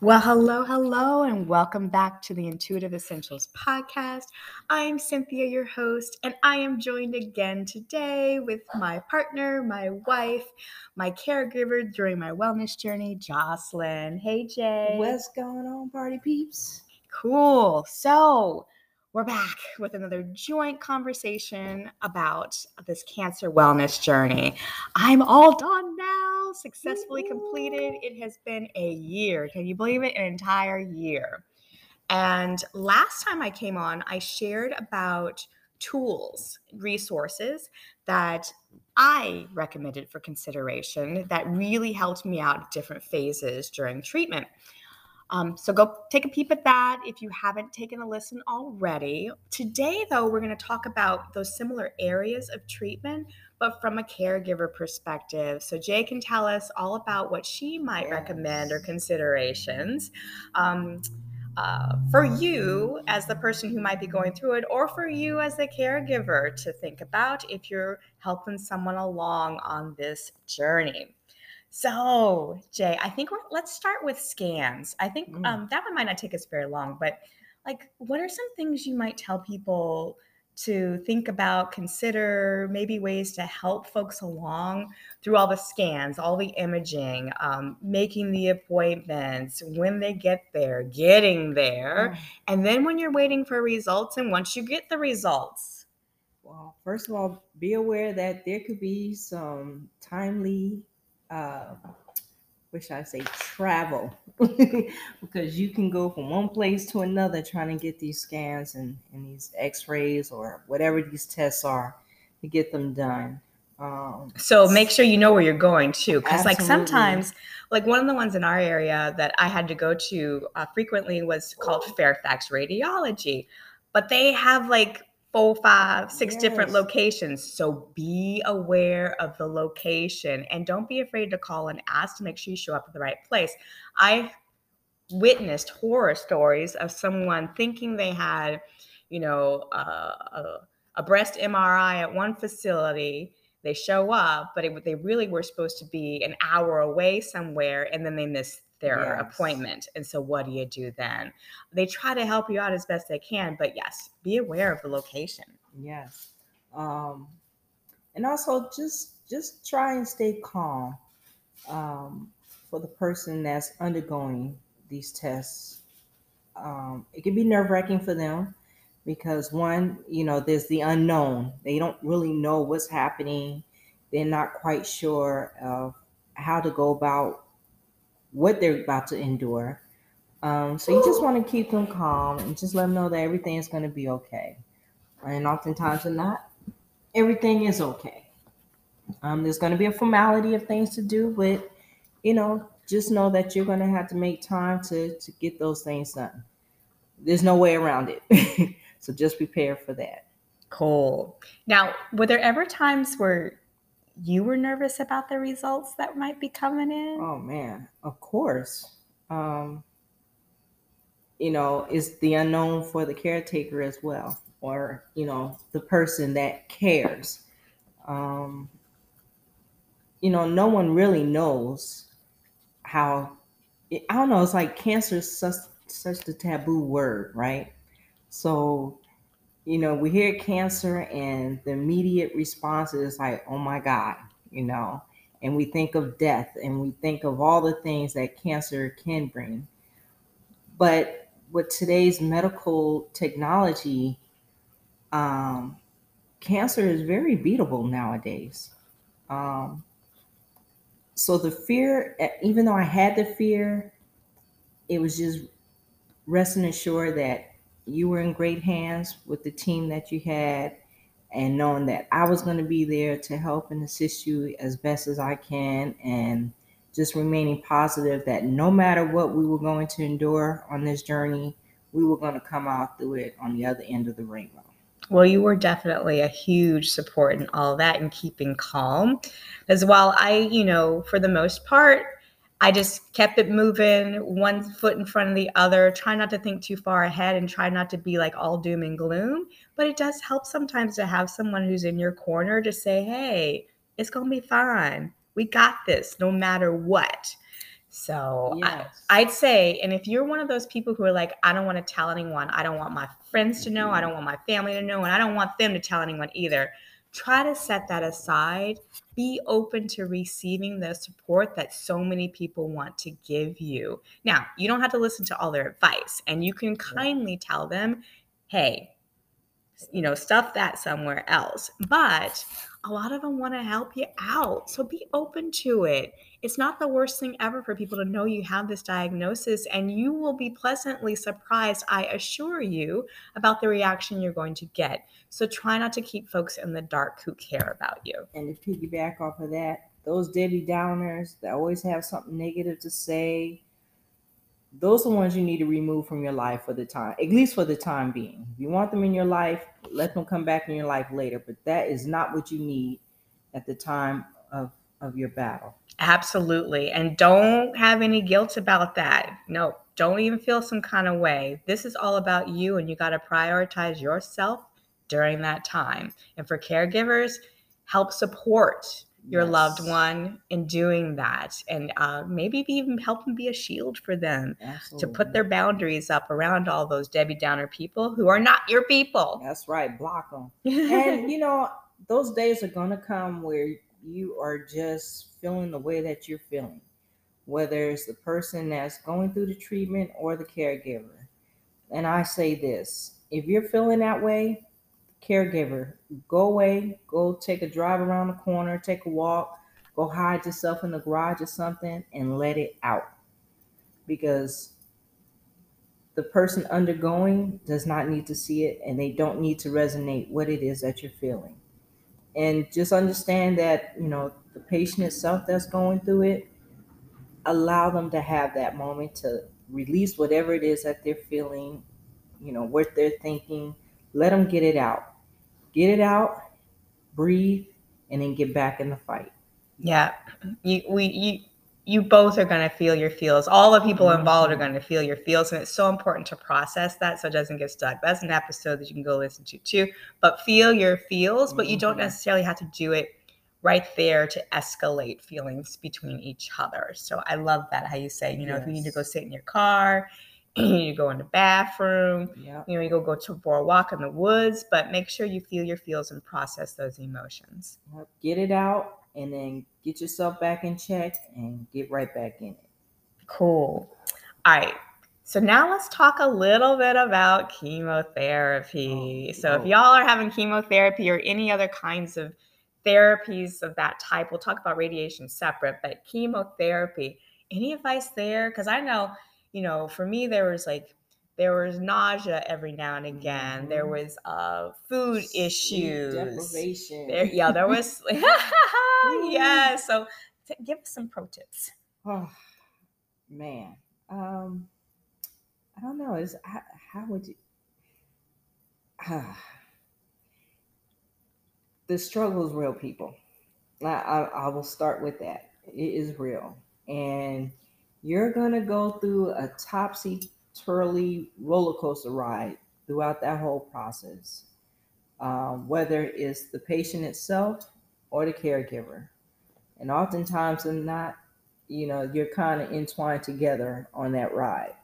Well, hello, hello, and welcome back to the Intuitive Essentials podcast. I'm Cynthia, your host, and I am joined again today with my partner, my wife, my caregiver during my wellness journey, Jocelyn. Hey, Jay. What's going on, party peeps? Cool. So, we're back with another joint conversation about this cancer wellness journey. I'm all done now, successfully completed. It has been a year. Can you believe it? An entire year. And last time I came on, I shared about tools, resources that I recommended for consideration that really helped me out at different phases during treatment. Um, so go take a peep at that if you haven't taken a listen already. Today, though, we're going to talk about those similar areas of treatment, but from a caregiver perspective. So Jay can tell us all about what she might yes. recommend or considerations. Um, uh, for you as the person who might be going through it, or for you as the caregiver to think about if you're helping someone along on this journey. So, Jay, I think let's start with scans. I think mm. um, that one might not take us very long, but like, what are some things you might tell people to think about, consider, maybe ways to help folks along through all the scans, all the imaging, um, making the appointments, when they get there, getting there, mm. and then when you're waiting for results, and once you get the results? Well, first of all, be aware that there could be some timely uh, what should I say, travel, because you can go from one place to another trying to get these scans and, and these x-rays or whatever these tests are to get them done. Um, so make sure you know where you're going too, because like sometimes, like one of the ones in our area that I had to go to uh, frequently was called Fairfax Radiology, but they have like four, five, six yes. different locations. So be aware of the location and don't be afraid to call and ask to make sure you show up at the right place. I witnessed horror stories of someone thinking they had, you know, uh, a, a, breast MRI at one facility. They show up, but it, they really were supposed to be an hour away somewhere, and then they miss their yes. appointment. And so, what do you do then? They try to help you out as best they can, but yes, be aware of the location. Yes, um, and also just just try and stay calm um, for the person that's undergoing these tests. Um, it can be nerve wracking for them because one, you know, there's the unknown. They don't really know what's happening. They're not quite sure of how to go about what they're about to endure. Um, so you just want to keep them calm and just let them know that everything is going to be okay. And oftentimes, or not, everything is okay. Um, there's going to be a formality of things to do, but you know, just know that you're going to have to make time to to get those things done. There's no way around it. so just prepare for that. Cool. Now, were there ever times where you were nervous about the results that might be coming in? Oh man, of course. Um, you know, it's the unknown for the caretaker as well, or you know, the person that cares. Um, you know, no one really knows how. I don't know. It's like cancer is such such a taboo word, right? So you know, we hear cancer and the immediate response is like, oh my God, you know, and we think of death and we think of all the things that cancer can bring. But with today's medical technology, um, cancer is very beatable nowadays. Um, so the fear, even though I had the fear, it was just resting assured that you were in great hands with the team that you had and knowing that I was going to be there to help and assist you as best as I can and just remaining positive that no matter what we were going to endure on this journey, we were going to come out through it on the other end of the rainbow. Well, you were definitely a huge support in all that and keeping calm. As well, I, you know, for the most part, I just kept it moving, one foot in front of the other, try not to think too far ahead and try not to be like all doom and gloom. But it does help sometimes to have someone who's in your corner to say, hey, it's going to be fine. We got this no matter what. So Yes. I, I'd say, and if you're one of those people who are like, I don't want to tell anyone, I don't want my friends to know, I don't want my family to know, and I don't want them to tell anyone either, try to set that aside. Be open to receiving the support that so many people want to give you. Now, you don't have to listen to all their advice, and you can kindly tell them, hey, you know, stuff that somewhere else. But a lot of them want to help you out. So be open to it. It's not the worst thing ever for people to know you have this diagnosis, and you will be pleasantly surprised, I assure you, about the reaction you're going to get. So try not to keep folks in the dark who care about you. And to piggyback off of that, those Debbie Downers that always have something negative to say, those are ones you need to remove from your life for the time, at least for the time being. If you want them in your life, let them come back in your life later. But that is not what you need at the time of, of your battle. Absolutely. And don't have any guilt about that. No, don't even feel some kind of way. This is all about you, and you got to prioritize yourself during that time. And for caregivers, help support your Yes. loved one in doing that. And uh, maybe even help them be a shield for them Absolutely. to put their boundaries up around all those Debbie Downer people who are not your people. That's right, block them. and you know those days are going to come where you are just feeling the way that you're feeling whether it's the person that's going through the treatment or the caregiver and i say this if you're feeling that way caregiver. Go away go take a drive around the corner take a walk go hide yourself in the garage or something and let it out. Because the person undergoing does not need to see it and they don't need to resonate what it is that you're feeling. And just understand that you know the patient itself that's going through it allow them to have that moment to release whatever it is that they're feeling you know what they're thinking let them get it out get it out breathe and then get back in the fight Yeah, you we you you both are going to feel your feels. All the people involved are going to feel your feels, and it's so important to process that so it doesn't get stuck. That's an episode that you can go listen to too. But feel your feels, but you don't Mhm. necessarily have to do it right there to escalate feelings between each other. So I love that how you say, you know, if you need to go sit in your car, you go in the bathroom, yeah you know, you go go to for a walk in the woods, but make sure you feel your feels and process those emotions. get it out and then get yourself back in check and get right back in it Cool. All right. So now let's talk a little bit about chemotherapy. Oh, so if oh. y'all are having chemotherapy or any other kinds of therapies of that type, we'll talk about radiation separate, but chemotherapy, any advice there? Because I know, you know, for me, there was like, there was nausea every now and again. There Mhm. was uh, food Sleep issues. deprivation There, yeah, there was. yeah. So t- give us some pro tips. Oh man, um, I don't know. Is how, how would you? Uh, the struggle is real, people. I, I I will start with that. It is real, and you're gonna go through a topsy turvy roller coaster ride throughout that whole process. Um, whether it's the patient itself or the caregiver, and oftentimes, they're not you know you're kind of entwined together on that ride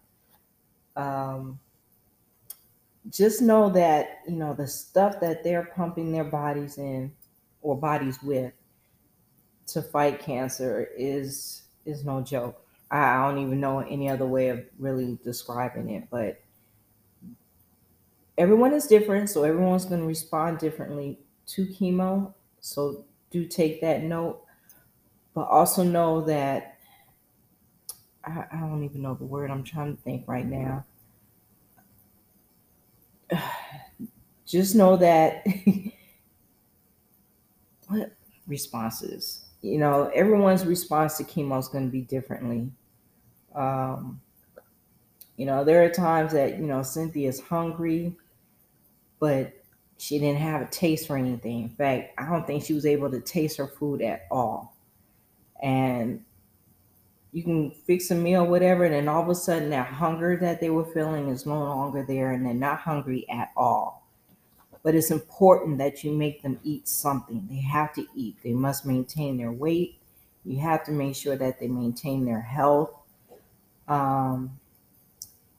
um, just know that you know the stuff that they're pumping their bodies in or bodies with to fight cancer is is no joke i don't even know any other way of really describing it but everyone is different so everyone's going to respond differently to chemo so do take that note but also know that I, I don't even know the word I'm trying to think right now. Just know that what responses, you know, everyone's response to chemo is going to be differently. Um, you know, there are times that you know Cynthia's hungry, but she didn't have a taste for anything. In fact, I don't think she was able to taste her food at all. And you can fix a meal, whatever, and then all of a sudden that hunger that they were feeling is no longer there and they're not hungry at all. But it's important that you make them eat something. They have to eat. They must maintain their weight You have to make sure that they maintain their health. Um,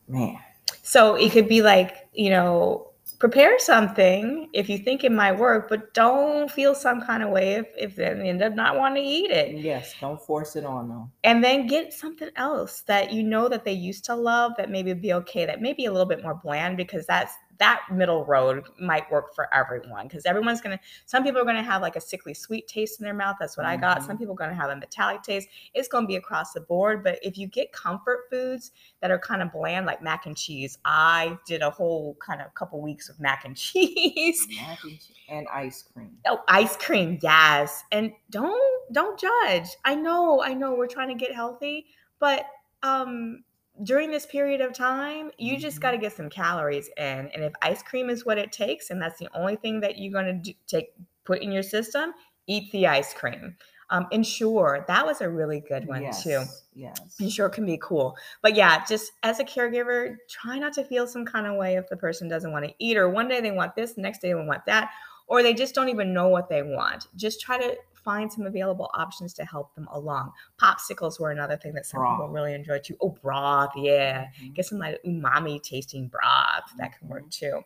man. So it could be like, you know, prepare something if you think it might work, but don't feel some kind of way if, if they end up not wanting to eat it. Yes, don't force it on them. And then get something else that you know that they used to love that maybe be okay, that may be a little bit more bland because that's that middle road might work for everyone because everyone's gonna some people are gonna have like a sickly sweet taste in their mouth that's what mm-hmm. i got some mm-hmm. people are gonna have a metallic taste it's gonna be across the board but if you get comfort foods that are kind of bland like mac and cheese i did a whole kind of couple weeks of mac and cheese mac and, cheese and ice cream oh ice cream yes and don't don't judge i know i know we're trying to get healthy but um during this period of time, you just got to mm-hmm. get some calories in. And if ice cream is what it takes, and that's the only thing that you're going to take put in your system, eat the ice cream. Um, Ensure that was a really good one too. yes, too. Yes, Ensure can be cool, but yeah, just as a caregiver, try not to feel some kind of way if the person doesn't want to eat, or one day they want this, the next day they want that, or they just don't even know what they want. Just try to find some available options to help them along. Popsicles were another thing that some broth. people really enjoy too. Oh, broth, yeah. Mm-hmm. Get some like umami tasting broth. That can work mm-hmm. too.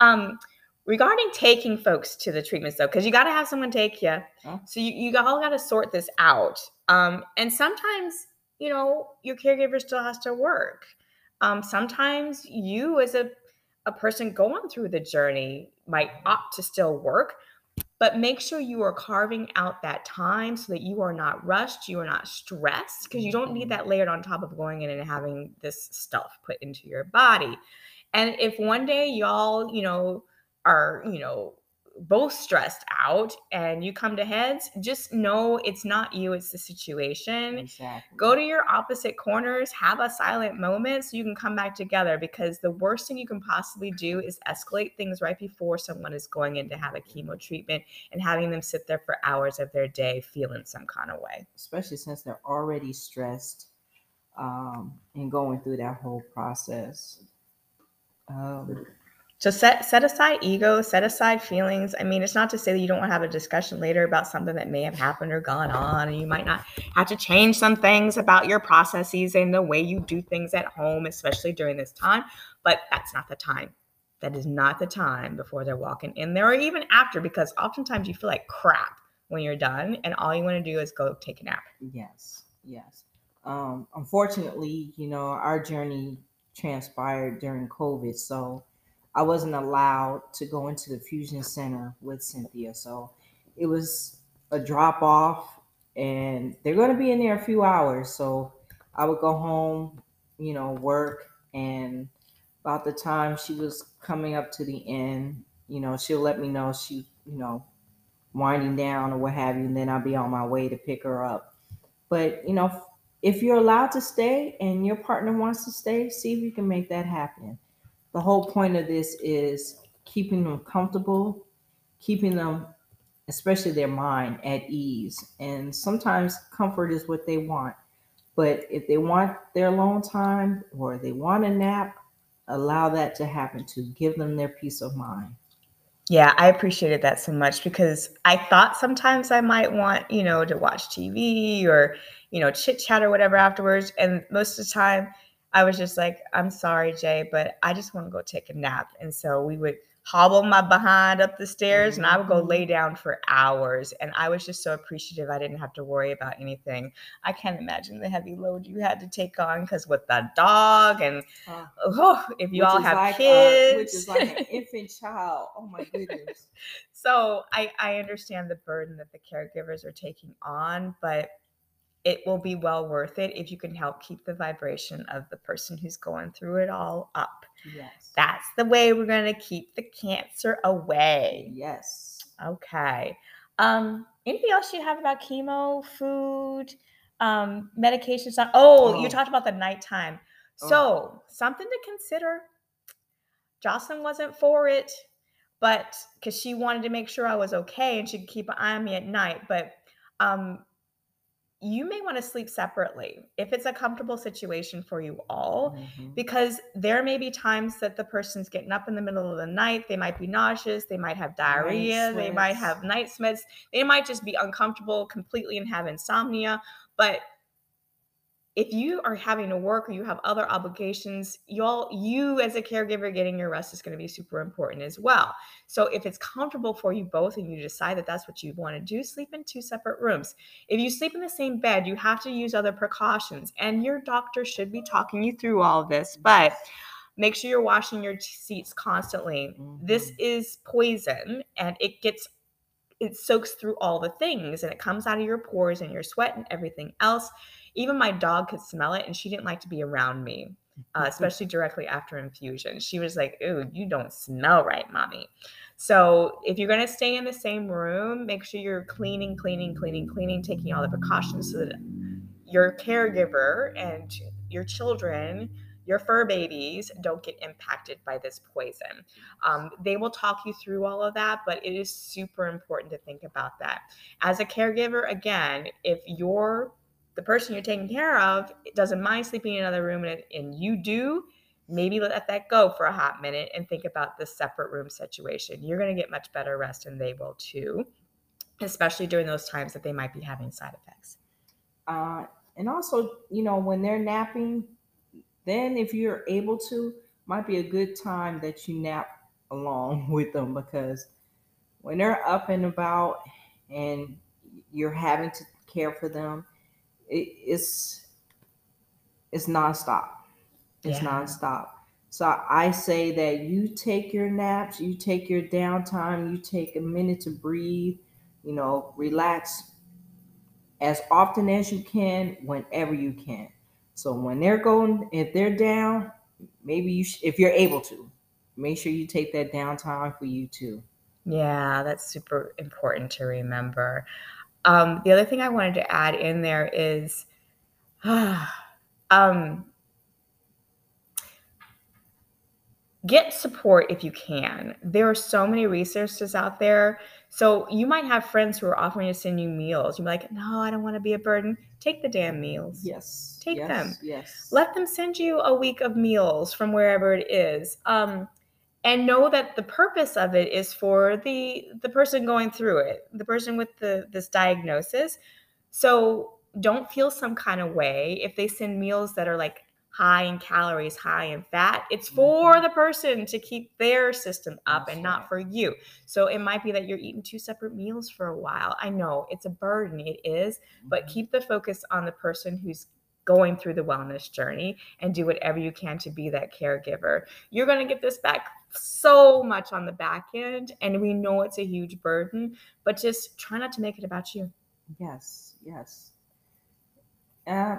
Um, regarding taking folks to the treatments though, because you got to have someone take you. Oh. So you, you all got to sort this out. Um, and sometimes, you know, your caregiver still has to work. Um, sometimes you as a, a person going through the journey might opt to still work but make sure you are carving out that time so that you are not rushed, you are not stressed, because you don't need mm-hmm. that layered on top of going in and having this stuff put into your body. And if one day y'all, you know, are, you know, both stressed out and you come to heads, just know it's not you, it's the situation. Exactly. Go to your opposite corners, have a silent moment so you can come back together because the worst thing you can possibly do is escalate things right before someone is going in to have a chemo treatment and having them sit there for hours of their day feeling some kind of way. Especially since they're already stressed um, and going through that whole process. Um, so set set aside ego, set aside feelings. I mean, it's not to say that you don't want to have a discussion later about something that may have happened or gone on, and you might not have to change some things about your processes and the way you do things at home, especially during this time. But that's not the time. That is not the time before they're walking in there or even after, because oftentimes you feel like crap when you're done, and all you want to do is go take a nap. Yes, yes. Um, unfortunately, you know, our journey transpired during COVID, so I wasn't allowed to go into the infusion center with Cynthia. So it was a drop off, and they're going to be in there a few hours. So I would go home, you know, work, and about the time she was coming up to the end, you know, she'll let me know she, you know, winding down or what have you, and then I'll be on my way to pick her up. But, you know, if you're allowed to stay and your partner wants to stay, see if you can make that happen the whole point of this is keeping them comfortable, keeping them, especially their mind, at ease. And sometimes comfort is what they want. But if they want their alone time or they want a nap, allow that to happen to give them their peace of mind. Yeah, I appreciated that so much because I thought sometimes I might want, you know, to watch TV or, you know, chit chat or whatever afterwards. And most of the time, I was just like, I'm sorry, Jay, but I just want to go take a nap. And so we would hobble my behind up the stairs and I would go lay mm-hmm. down for hours. And I was just so appreciative I didn't have to worry about anything. I can't imagine the heavy load you had to take on because with the dog and uh, oh, if you all have like, kids, uh, which is like an infant child. Oh my goodness. so I, I understand the burden that the caregivers are taking on, but it will be well worth it if you can help keep the vibration of the person who's going through it all up. Yes. That's the way we're going to keep the cancer away. Yes. Okay. Um, anything else you have about chemo, food, um, medications? Oh, oh, you talked about the nighttime. Oh. So, something to consider. Jocelyn wasn't for it, but because she wanted to make sure I was okay and she could keep an eye on me at night. But um, you may want to sleep separately if it's a comfortable situation for you all Mhm. because there may be times that the person's getting up in the middle of the night they might be nauseous they might have diarrhea they might have night sweats they might just be uncomfortable completely and have insomnia but if you are having to work or you have other obligations y'all you as a caregiver getting your rest is going to be super important as well. So if it's comfortable for you both and you decide that that's what you want to do sleep in two separate rooms. If you sleep in the same bed you have to use other precautions and your doctor should be talking you through all of this but make sure you're washing your seats constantly. This Mhm. is poison and it gets it soaks through all the things and it comes out of your pores and your sweat and everything else even my dog could smell it and she didn't like to be around me uh, especially directly after infusion. She was like ooh you don't smell right mommy. So if you're going to stay in the same room make sure you're cleaning cleaning cleaning cleaning taking all the precautions so that your caregiver and your children your fur babies don't get impacted by this poison. Um, they will talk you through all of that but it is super important to think about that. As a caregiver again if you're the person you're taking care of doesn't mind sleeping in another room and, and you do maybe let that go for a hot minute and think about the separate room situation. You're going to get much better rest and they will too especially during those times that they might be having side effects. Uh, and also, you know, when they're napping, then if you're able to, might be a good time that you nap along with them because when they're up and about and you're having to care for them, it, it's it's nonstop. It's Yeah. nonstop. So I say that you take your naps, you take your downtime, you take a minute to breathe, you know, relax as often as you can, whenever you can. So when they're going, if they're down, maybe you, sh- if you're able to, make sure you take that downtime for you too. Yeah, that's super important to remember. Um, the other thing I wanted to add in there is um, get support if you can. There are so many resources out there. So you might have friends who are offering to send you meals. You're like, no, I don't want to be a burden. Take the damn meals. Yes. Take yes, them. Yes. Let them send you a week of meals from wherever it is. Um, and know that the purpose of it is for the the person going through it, the person with the this diagnosis. So don't feel some kind of way if they send meals that are like high in calories, high in fat. It's for Mhm. the person to keep their system up That's and not right. for you. So it might be that you're eating two separate meals for a while. I know it's a burden, it is, but Mhm. keep the focus on the person who's going through the wellness journey and do whatever you can to be that caregiver. You're going to get this back so much on the back end and we know it's a huge burden, but just try not to make it about you. Yes, yes. Uh,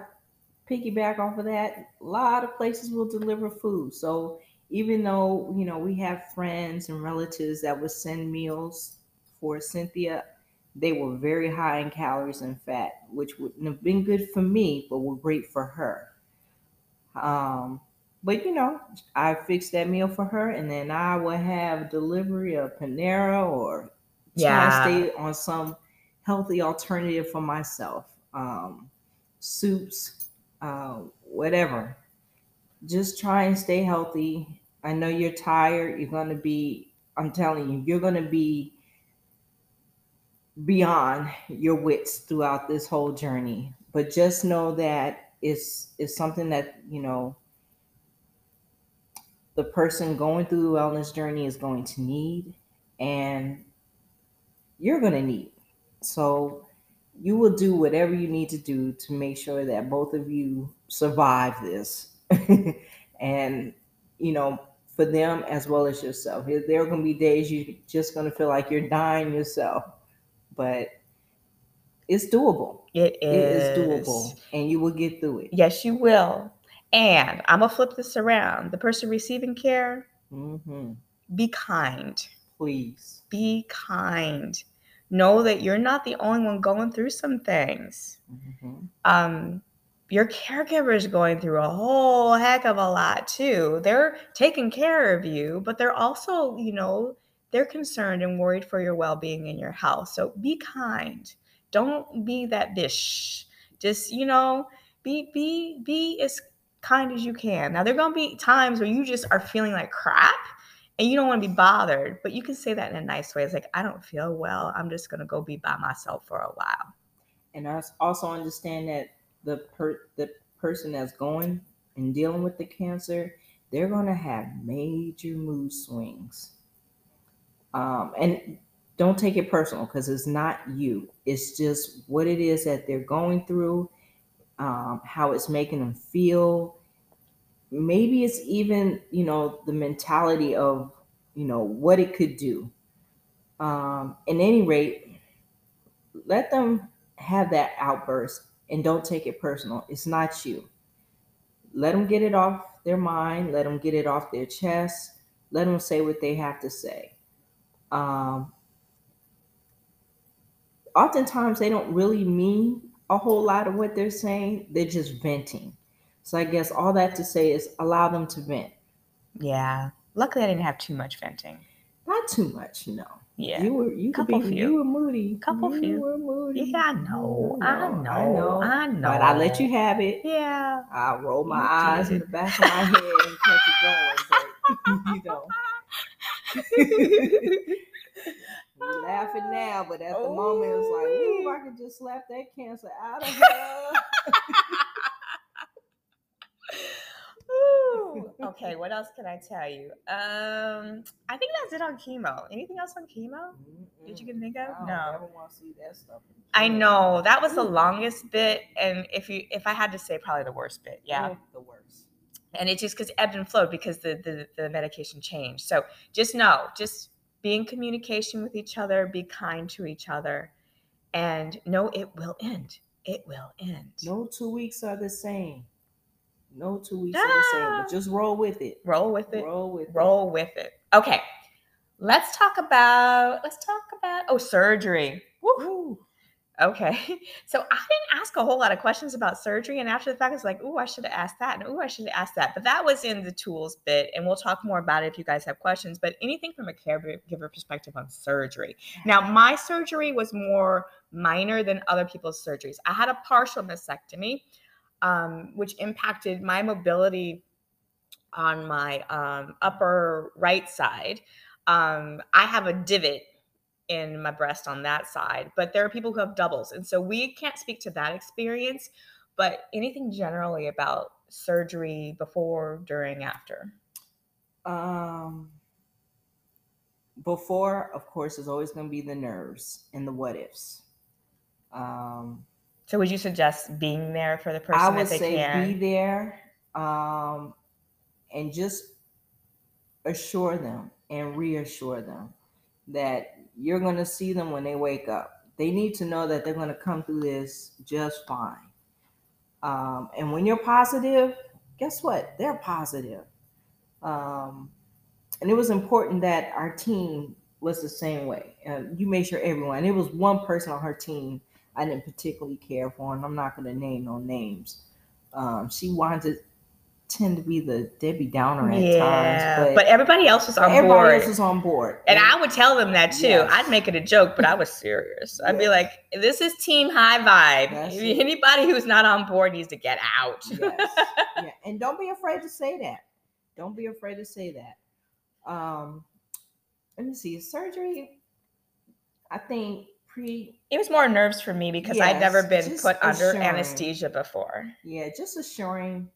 piggyback off of that, a lot of places will deliver food. So even though you know we have friends and relatives that would send meals for Cynthia, they were very high in calories and fat, which wouldn't have been good for me, but were great for her. Um, but you know, I fixed that meal for her, and then I would have delivery of Panera or Yeah. try to stay on some healthy alternative for myself. Um, soups, uh, whatever. Just try and stay healthy. I know you're tired. You're going to be, I'm telling you, you're going to be beyond your wits throughout this whole journey. But just know that it's, it's something that, you know, the person going through the wellness journey is going to need and you're going to need. So you will do whatever you need to do to make sure that both of you survive this. and, you know, for them as well as yourself. There are going to be days you're just going to feel like you're dying yourself, but it's doable. It It is. is doable, and you will get through it. Yes, you will. And I'm to flip this around. The person receiving care, hmm be kind. Please. Be kind. Know that you're not the only one going through some things. hmm um, your caregiver is going through a whole heck of a lot too. They're taking care of you, but they're also, you know, they're concerned and worried for your well being and your health. So be kind. Don't be that bitch Just, you know, be be be as kind as you can. Now there are gonna be times where you just are feeling like crap and you don't want to be bothered, but you can say that in a nice way. It's like, I don't feel well. I'm just gonna go be by myself for a while. And I also understand that the per the person that's going and dealing with the cancer, they're gonna have major mood swings. Um, and don't take it personal because it's not you. It's just what it is that they're going through, um, how it's making them feel. Maybe it's even, you know, the mentality of, you know, what it could do. Um, at any rate, let them have that outburst and don't take it personal. It's not you. Let them get it off their mind, let them get it off their chest, let them say what they have to say. Um, oftentimes they don't really mean a whole lot of what they're saying. They're just venting. So I guess all that to say is allow them to vent. Yeah. Luckily, I didn't have too much venting. Not too much, you know. Yeah. You were you could Couple be few. you were moody. Couple you few. were moody. Yeah, I know. I I know. know. I know. But I let you have it. Yeah. I roll my You eyes in the back of my head and kept it going. But you know, we laughing now, but at the moment it was like, ooh, I could just slap that cancer out of her. Ooh. Okay, what else can I tell you? Um, I think that's it on chemo. Anything else on chemo? Did you Mm-mm. can think of? don't No. ever want to see that stuff. I know that was the longest bit, and if you if I had to say, probably the worst bit. Yeah, Ugh, the worst. and it just because ebbed and flowed because the, the the medication changed. So just know, just be in communication with each other, be kind to each other, and know it will end. It will end. No two weeks are the same. No two weeks are the same. Ah. But just roll with it. Roll with it. Roll with roll with it. Okay, let's talk about let's talk about oh surgery. Woo. Ooh. Okay, so I didn't ask a whole lot of questions about surgery, and after the fact, it's like, oh, I should have asked that, and oh, I should have asked that. But that was in the tools bit, and we'll talk more about it if you guys have questions. But anything from a caregiver perspective on surgery. Now, my surgery was more minor than other people's surgeries. I had a partial mastectomy, um, which impacted my mobility on my um, upper right side. Um, I have a divot in my breast on that side, but there are people who have doubles. And so we can't speak to that experience, but anything generally about surgery before, during, after. Um, before, of course, is always going to be the nerves and the what ifs. Um, So would you suggest being there for the person I that would they say can? be there um, and just assure them and reassure them that you're going to see them when they wake up. They need to know that they're going to come through this just fine. Um, and when you're positive, guess what? They're positive. Um, and it was important that our team was the same way. Uh, you made sure everyone, it was one person on her team I didn't particularly care for, and I'm not going to name no names. Um, she wanted tend to be the Debbie Downer at yeah, times, but, but, everybody else was on everybody board. Everybody else was on board. and I would tell them that too. Yes. I'd make it a joke, but I was serious. I'd be like, "This is team high vibe. That's If it. Anybody who's not on board needs to get out." yes. yeah, and don't be afraid to say that. Don't be afraid to say that. Um, let me see. Surgery, I think pre It was more nerves for me because I'd never been put under anesthesia before. yeah, just assuring,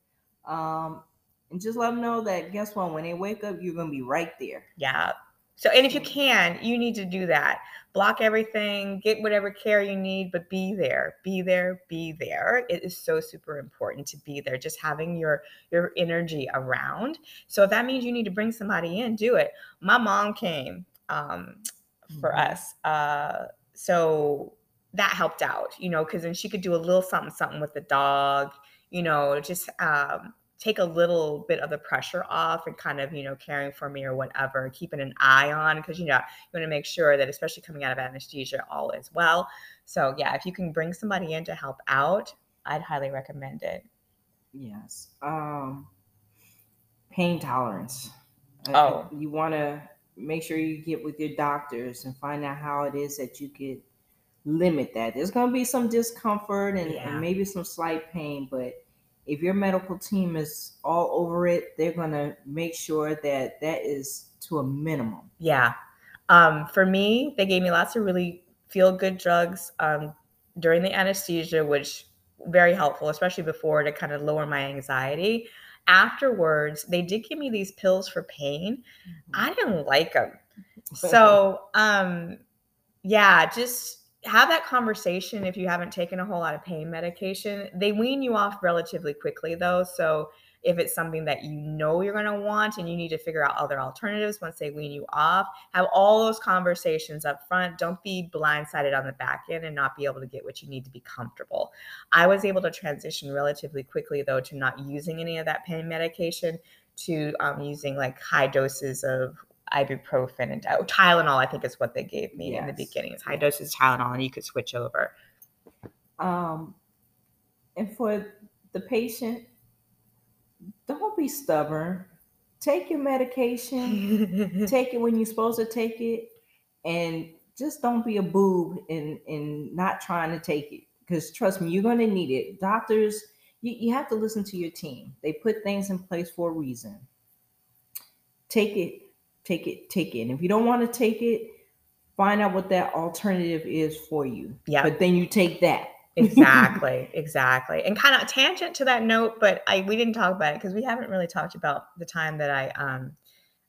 um, and just let them know that guess what? When they wake up, you're gonna be right there. Yeah. So, and if you can, you need to do that. Block everything, get whatever care you need, but be there. Be there, be there. It is so super important to be there. Just having your your energy around. So if that means you need to bring somebody in, do it. My mom came um for Mhm. us. Uh so that helped out, you know, because then she could do a little something, something with the dog, you know, just um, take a little bit of the pressure off and kind of, you know, caring for me or whatever, keeping an eye on, because, you know, you want to make sure that, especially coming out of anesthesia, all is well. So, yeah, if you can bring somebody in to help out, I'd highly recommend it. Yes. Um, pain tolerance. Oh. you want to make sure you get with your doctors and find out how it is that you could limit that. There's going to be some discomfort and, Yeah. and maybe some slight pain, but if your medical team is all over it, they're going to make sure that that is to a minimum. Yeah. Um, for me, they gave me lots of really feel good drugs um, during the anesthesia, which very helpful, especially before to kind of lower my anxiety. Afterwards, they did give me these pills for pain. I didn't like them. So, um, yeah, just have that conversation if you haven't taken a whole lot of pain medication. They wean you off relatively quickly, though. So, if it's something that you know you're going to want and you need to figure out other alternatives once they wean you off, have all those conversations up front. Don't be blindsided on the back end and not be able to get what you need to be comfortable. I was able to transition relatively quickly, though, to not using any of that pain medication to um, using like high doses of ibuprofen and oh, Tylenol. I think is what they gave me in the Yes. beginning. It's high doses Tylenol, and you could switch over. Um, and for the patient, don't be stubborn. Take your medication. take it when you're supposed to take it, and just don't be a boob in in not trying to take it. Because trust me, you're going to need it. Doctors, you, you have to listen to your team. They put things in place for a reason. Take it, take it, take it. And if you don't want to take it, find out what that alternative is for you. Yeah. But then you take that. exactly exactly and kind of tangent to that note but i we didn't talk about it because we haven't really talked about the time that i um,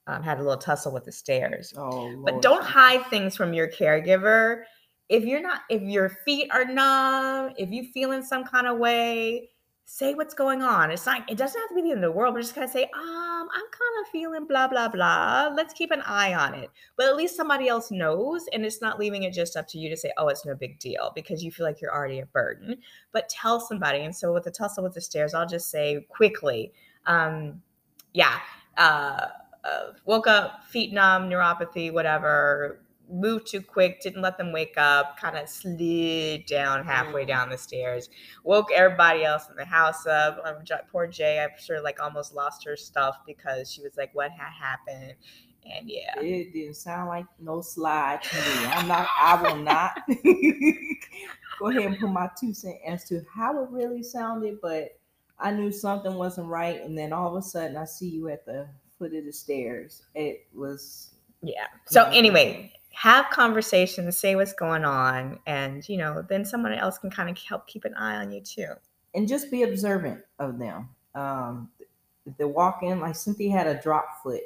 um had a little tussle with the stairs Oh, but Lord don't hide things from your caregiver if you're not if your feet are numb if you feel in some kind of way say what's going on. It's not it doesn't have to be the end of the world We're just kind of say um i'm kind of feeling blah blah blah. Let's keep an eye on it. But at least somebody else knows and it's not leaving it just up to you to say oh it's no big deal because you feel like you're already a burden. But tell somebody and so with the tussle with the stairs i'll just say quickly um yeah uh, uh woke up feet numb neuropathy whatever moved too quick didn't let them wake up kind of slid down halfway Mm. down the stairs woke everybody else in the house up um, poor jay i'm sure like almost lost her stuff because she was like what had happened and yeah It didn't sound like no slide to me. I'm not. I will not go ahead and put my two cents as to how it really sounded, but I knew something wasn't right. And then all of a sudden, I see you at the foot of the stairs. It was Yeah. So anyway, have conversations, say what's going on, and you know, then someone else can kind of help keep an eye on you too. and just be observant of them. Um, if they're walking, like Cynthia had a drop foot,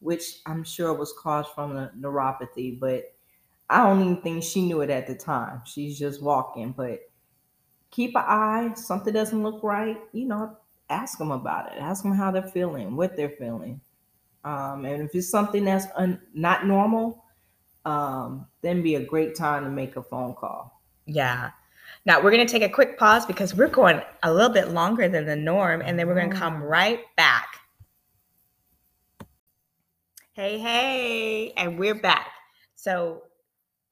which I'm sure was caused from the neuropathy, but I don't even think she knew it at the time. She's just walking, but keep an eye. Something doesn't look right, you know, ask them about it. Ask them how they're feeling, what they're feeling. Um, and if it's something that's un- not normal, um, then be a great time to make a phone call. Yeah. Now we're gonna take a quick pause because we're going a little bit longer than the norm, and then we're gonna come right back. Hey, hey, and we're back. So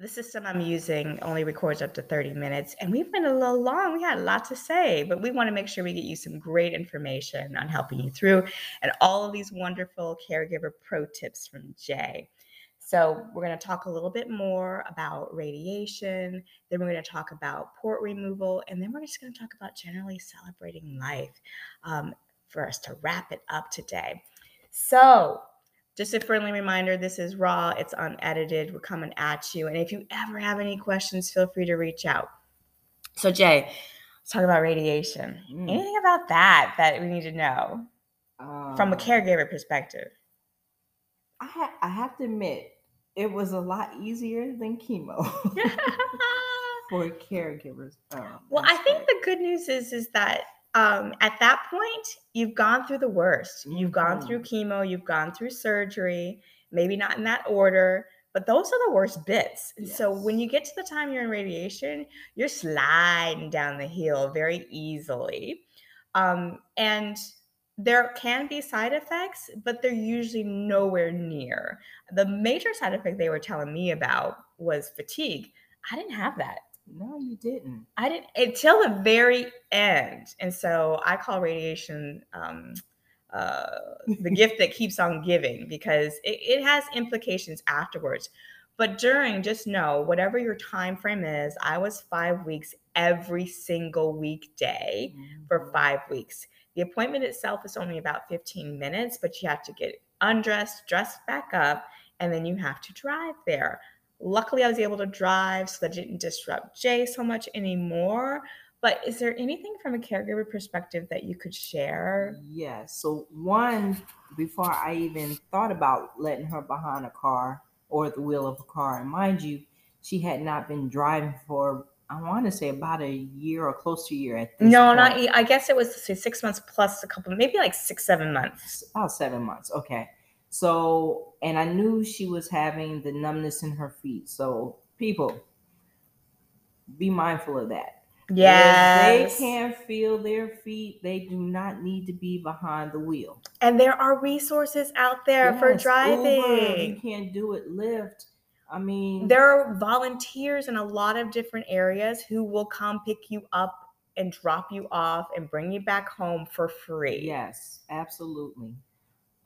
the system I'm using only records up to 30 minutes, and we've been a little long. We had a lot to say, but we want to make sure we get you some great information on helping you through and all of these wonderful caregiver pro tips from Jay. So, we're going to talk a little bit more about radiation, then we're going to talk about port removal, and then we're just going to talk about generally celebrating life um, for us to wrap it up today. So, just a friendly reminder this is raw, it's unedited. We're coming at you. And if you ever have any questions, feel free to reach out. So, Jay, let's talk about radiation. Mm. Anything about that that we need to know from a Um, caregiver perspective? I, ha- I have to admit, it was a lot easier than chemo for caregivers. Um, well, I think the good news is is that um, at that point you've gone through the worst. You've gone through chemo. You've gone through surgery. Maybe not in that order, but those are the worst bits. And so when you get to the time you're in radiation, you're sliding down the hill very easily, um, and there can be side effects, but they're usually nowhere near. The major side effect they were telling me about was fatigue. I didn't have that. no, you didn't. I didn't until the very end. And so I call radiation um, uh, the gift that keeps on giving because it, it has implications afterwards. But during, just know whatever your time frame is, I was five weeks every single weekday for Mhm. five weeks. The appointment itself is only about 15 minutes, but you have to get undressed, dressed back up, and then you have to drive there. Luckily, I was able to drive so that it didn't disrupt Jay so much anymore. But is there anything from a caregiver perspective that you could share? Yes. So one, before I even thought about letting her behind a car or the wheel of a car, and mind you, she had not been driving for I want to say about a year or close to a year at this No, point. not. I guess it was say, six months plus a couple, maybe like six, seven months. about seven months. Okay. So, and I knew she was having the numbness in her feet. So, people, be mindful of that. Yes. If they can't feel their feet, they do not need to be behind the wheel. And there are resources out there for Yes, Uber, driving. you can't do it. Lyft. I mean, There are volunteers in a lot of different areas who will come pick you up and drop you off and bring you back home for free. Yes, absolutely.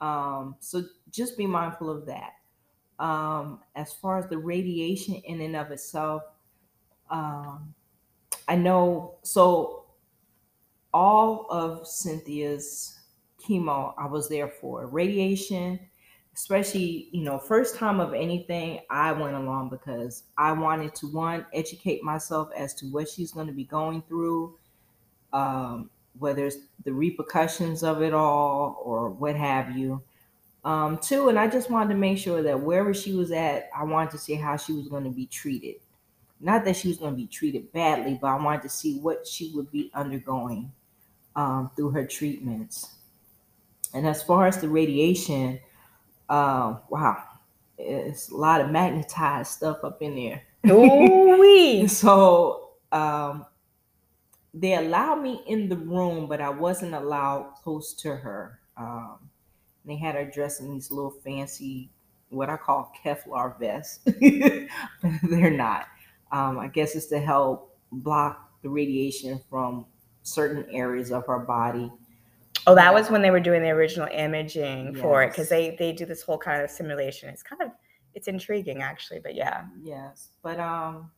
Um, so just be mindful of that. Um, as far as the radiation in and of itself, um, I know. So all of Cynthia's chemo, I was there for radiation, especially you know first time of anything. I went along because I wanted to one educate myself as to what she's going to be going through um, whether it's the repercussions of it all or what have you. Um, two, and I just wanted to make sure that wherever she was at, I wanted to see how she was going to be treated. Not that she was going to be treated badly, but I wanted to see what she would be undergoing um, through her treatments. And as far as the radiation, um, wow, it's a lot of magnetized stuff up in there. Ooh-wee. So um, they allowed me in the room, but I wasn't allowed close to her. Um, they had her dressed in these little fancy, what I call Kevlar vests. They're not. Um, I guess it's to help block the radiation from certain areas of her body. Oh, that was when they were doing the original imaging for it because they they do this whole kind of simulation. It's kind of it's intriguing actually, but yeah. Yes, but um,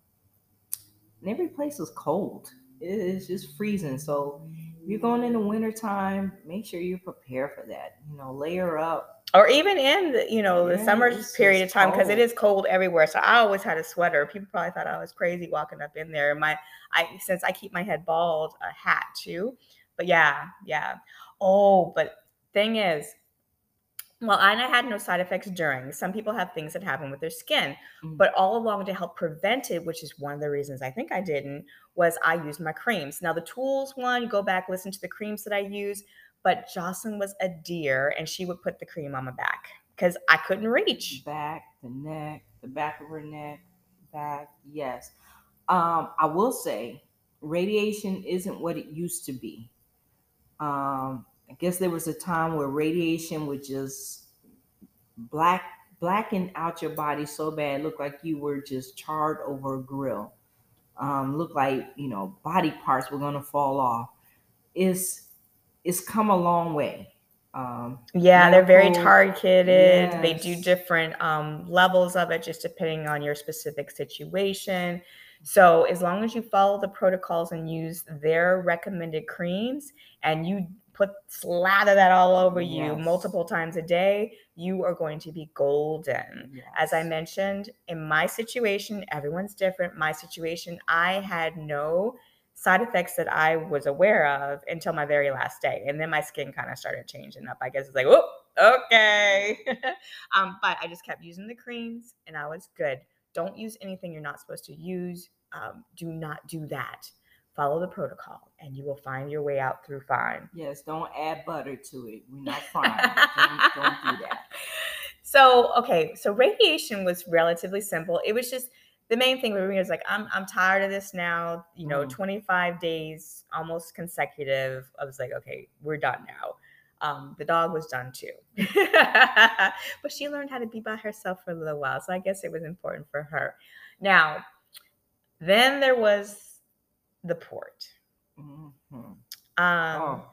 every place is cold. It is just freezing. So if you're going in the wintertime, make sure you're prepared for that. You know, layer up. Or even in the you know the Yeah, summer period of time because it is cold. cold everywhere. So I always had a sweater. People probably thought I was crazy walking up in there. My I since I keep my head bald, a hat too. But yeah, yeah. Oh, but thing is, well, I had no side effects during. Some people have things that happen with their skin, Mm. but all along to help prevent it, which is one of the reasons I think I didn't, was I used my creams. Now the tools one, go back listen to the creams that I use. But Jocelyn was a dear, and she would put the cream on my back because I couldn't reach. back, the neck, the back of her neck, back. Yes. Um, I will say radiation isn't what it used to be. Um, I guess there was a time where radiation would just black blacken out your body so bad, look like you were just charred over a grill. Um, look like you know body parts were gonna fall off. It's it's come a long way. Um, Yeah, they're very medical- targeted. They do different um, levels of it, just depending on your specific situation. So, as long as you follow the protocols and use their recommended creams, and you put slather that all over you Yes. multiple times a day, you are going to be golden. As I mentioned, in my situation, everyone's different. My situation, I had no side effects that I was aware of until my very last day. And then my skin kind of started changing up. I guess it's like, oh, okay. um, but I just kept using the creams and I was good. Don't use anything you're not supposed to use. Um, do not do that. Follow the protocol and you will find your way out through fine. Yes, don't add butter to it. We're not fine. don't, don't do that. So, okay, so radiation was relatively simple. It was just the main thing with me was like, I'm I'm tired of this now. You know, Mhm. 25 days almost consecutive. I was like, okay, we're done now. Um, the dog was done too, but she learned how to be by herself for a little while. So I guess it was important for her. Now, then there was the port. Mhm. Um, oh,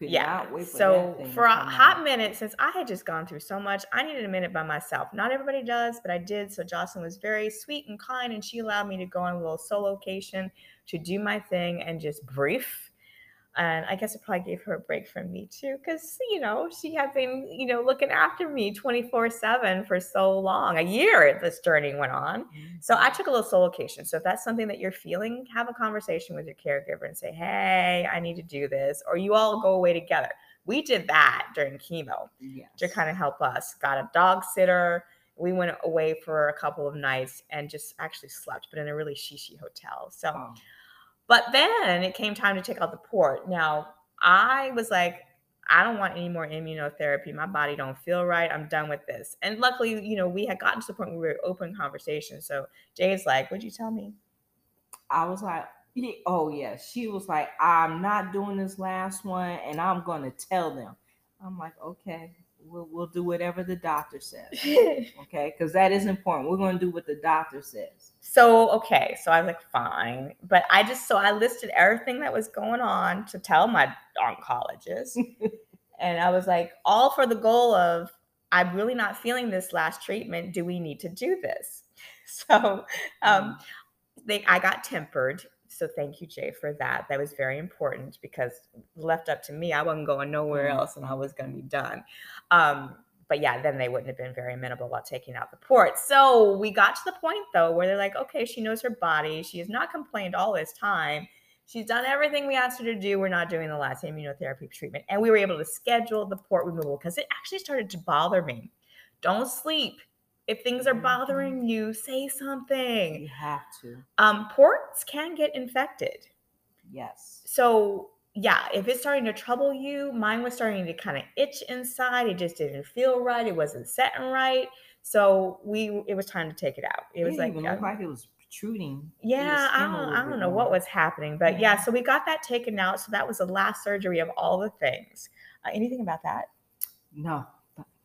yeah. for so that thing to for a hot out. minute, since I had just gone through so much, I needed a minute by myself. Not everybody does, but I did. So Jocelyn was very sweet and kind, and she allowed me to go on a little solo location to do my thing and just brief. And I guess it probably gave her a break from me too, because you know she had been, you know, looking after me twenty four seven for so long. A year this journey went on. Mm-hmm. So I took a little solo vacation. So if that's something that you're feeling, have a conversation with your caregiver and say, "Hey, I need to do this," or you all go away together. We did that during chemo yes. to kind of help us. Got a dog sitter. We went away for a couple of nights and just actually slept, but in a really shishi hotel. So, Oh, but then it came time to take out the port. Now I was like, I don't want any more immunotherapy. My body don't feel right. I'm done with this. And luckily, you know, we had gotten to the point where we were open conversation. So Jay's like, "What'd you tell me?" I was like, oh yeah. She was like, I'm not doing this last one, and I'm gonna tell them. I'm like, okay, we'll we'll do whatever the doctor says. Okay, because that is important. We're gonna do what the doctor says. So okay, so I was like, fine, but I just so I listed everything that was going on to tell my oncologist, and I was like, all for the goal of I'm really not feeling this last treatment. Do we need to do this? So um, they I got tempered. So thank you, Jay, for that. That was very important because left up to me, I wasn't going nowhere Mhm. else, and I was going to be done. Um, but yeah, then they wouldn't have been very amenable about taking out the port. So we got to the point though where they're like, okay, she knows her body. She has not complained all this time. She's done everything we asked her to do. We're not doing the last immunotherapy treatment. And we were able to schedule the port removal because it actually started to bother me. Don't sleep. If things are bothering you, say something. You have to. Um, ports can get infected. Yes. So yeah, if it's starting to trouble you, mine was starting to kind of itch inside. It just didn't feel right. It wasn't setting right. So we, it was time to take it out. It was like, looked like it was protruding. yeah, I don't, I don't know what was happening, but yeah. Yeah. So we got that taken out. So that was the last surgery of all the things. Uh, anything about that? No,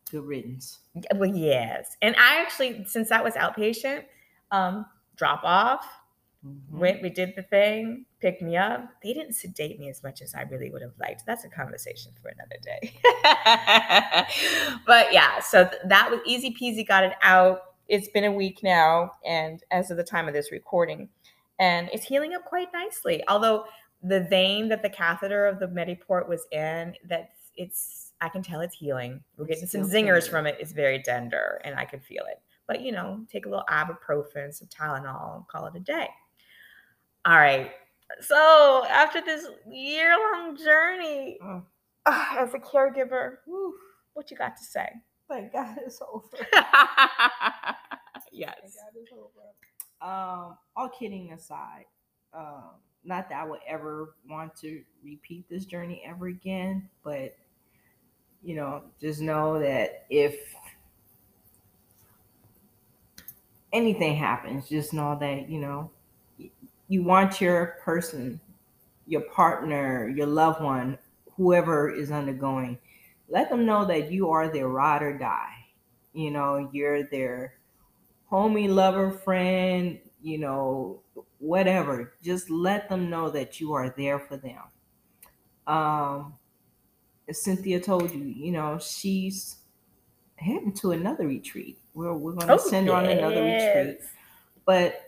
good riddance. Well, yes. And I actually, since that was outpatient, um, drop off, Mhm. went, we did the thing, picked me up. They didn't sedate me as much as I really would have liked. That's a conversation for another day. but yeah, so th- that was easy peasy, got it out. It's been a week now, and as of the time of this recording, and it's healing up quite nicely. Although the vein that the catheter of the Mediport was in, that it's I can tell it's healing. We're It's getting some zingers tender. from it. It's very tender, and I can feel it. But you know, take a little ibuprofen, some Tylenol, and call it a day. All right. So after this year-long journey ah, as a caregiver, whew, what you got to say? thank God it's over. yes. Thank God it's over. Um, all kidding aside, um, not that I would ever want to repeat this journey ever again, but you know, just know that if anything happens, just know that you know you want your person, your partner, your loved one, whoever is undergoing, let them know that you are their ride or die. You know, you're their homie, lover, friend, you know, whatever. Just let them know that you are there for them. Um, as Cynthia told you, you know, she's heading to another retreat. We're, we're going to send her on another retreat. But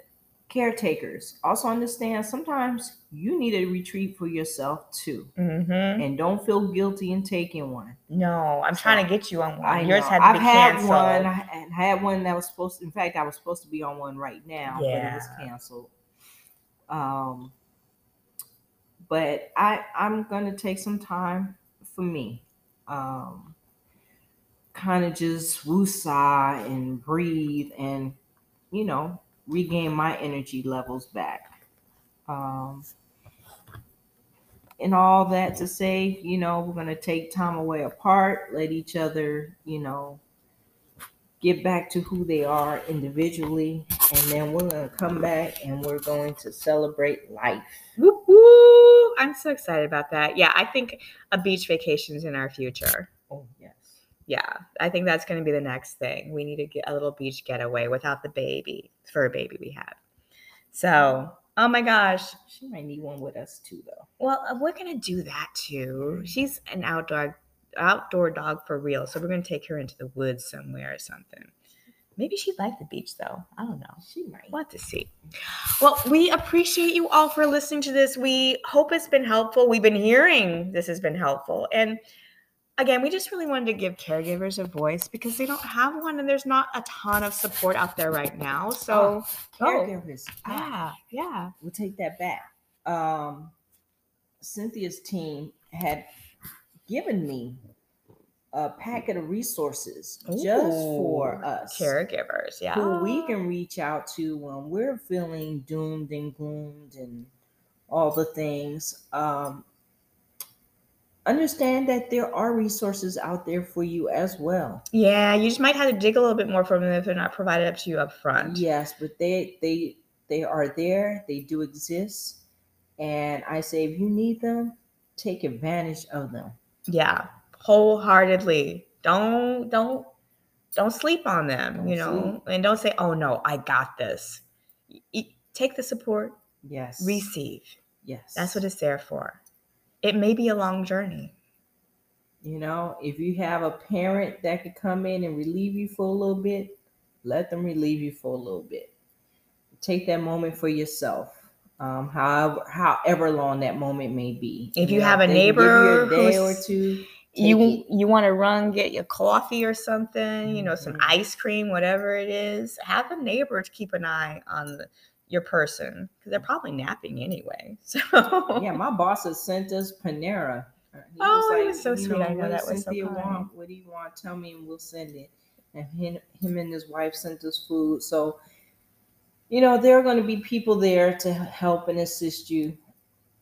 caretakers also understand sometimes you need a retreat for yourself too. Mhm. And don't feel guilty in taking one. No, I'm trying to get you on one. I Yours know. had to I've be had canceled. one. I had- one that was supposed. in fact, I was supposed to be on one right now, but it was canceled. Um, but I I'm gonna take some time for me. Um, kind of just woosah and breathe and you know regain my energy levels back. Um, and all that to say, you know, we're gonna take time away apart, let each other, you know, get back to who they are individually, and then we're gonna come back and we're going to celebrate life. Woo woo! I'm so excited about that. Yeah, I think a beach vacation is in our future. Oh yes. Yeah, I think that's going to be the next thing. We need to get a little beach getaway without the baby, fur baby we have. So, Oh my gosh. She might need one with us too, though. Well, uh, we're gonna do that too. She's an outdoor outdoor dog for real. So we're gonna take her into the woods somewhere or something. Maybe she'd like the beach though. I don't know. She might. We'll to see. Well, we appreciate you all for listening to this. We hope it's been helpful. We've been hearing this has been helpful. And again, we just really wanted to give caregivers a voice because they don't have one and there's not a ton of support out there right now. So, oh, Caregivers. yeah, yeah. We'll take that back. Um, Cynthia's team had given me a packet of resources just for us Caregivers, yeah. who we can reach out to when we're feeling doomed and gloomed and all the things. Um, understand that there are resources out there for you as well. Yeah, you just might have to dig a little bit more from them if they're not provided up to you up front. Yes, but they they they are there. They do exist, and I say if you need them, take advantage of them. Yeah, wholeheartedly. Don't don't don't sleep on them, Don't you know, and don't say, "Oh no, I got this." Take the support, Yes, receive. Yes, That's what it's there for. It may be a long journey. You know, if you have a parent that could come in and relieve you for a little bit, let them relieve you for a little bit. Take that moment for yourself, um, however, however long that moment may be. If you know, have a give you neighbor a day or two. you take you want to run get your coffee or something, you know, some Mhm. ice cream, whatever it is. Have a neighbor to keep an eye on the, your person because they're probably napping anyway. So yeah, my boss has sent us Panera. Uh, He Oh, he was so you sweet. I know what that was so Cynthia kind. want? What do you want? Tell me, and we'll send it. And him, him and his wife sent us food. So, you know, there are going to be people there to help and assist you.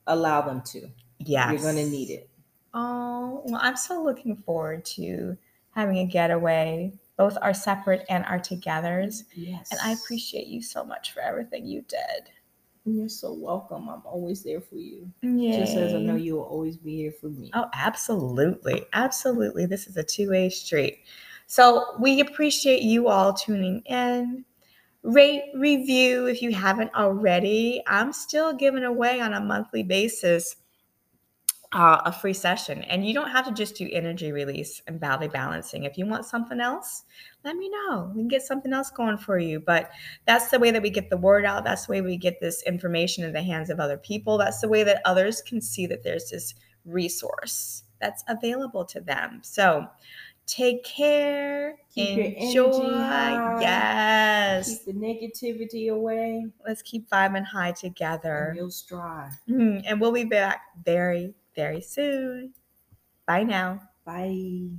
Allow them to. yes, You're going to need it. Oh, well, I'm so looking forward to having a getaway. Both are separate and are togethers. Yes. And I appreciate you so much for everything you did. You're so welcome. I'm always there for you. Yeah. Just as I know you will always be here for me. Oh, absolutely. Absolutely. This is a two way street. So we appreciate you all tuning in. Rate, review if you haven't already. I'm still giving away on a monthly basis uh, a free session. And you don't have to just do energy release and body balancing. If you want something else, let me know. We can get something else going for you. But that's the way that we get the word out. That's the way we get this information in the hands of other people. That's the way that others can see that there's this resource that's available to them. So take care. Keep enjoy. Yes. Keep the negativity away. Let's keep vibing high together. And you'll strive. Mhm. And we'll be back very, very soon. Bye now. Bye.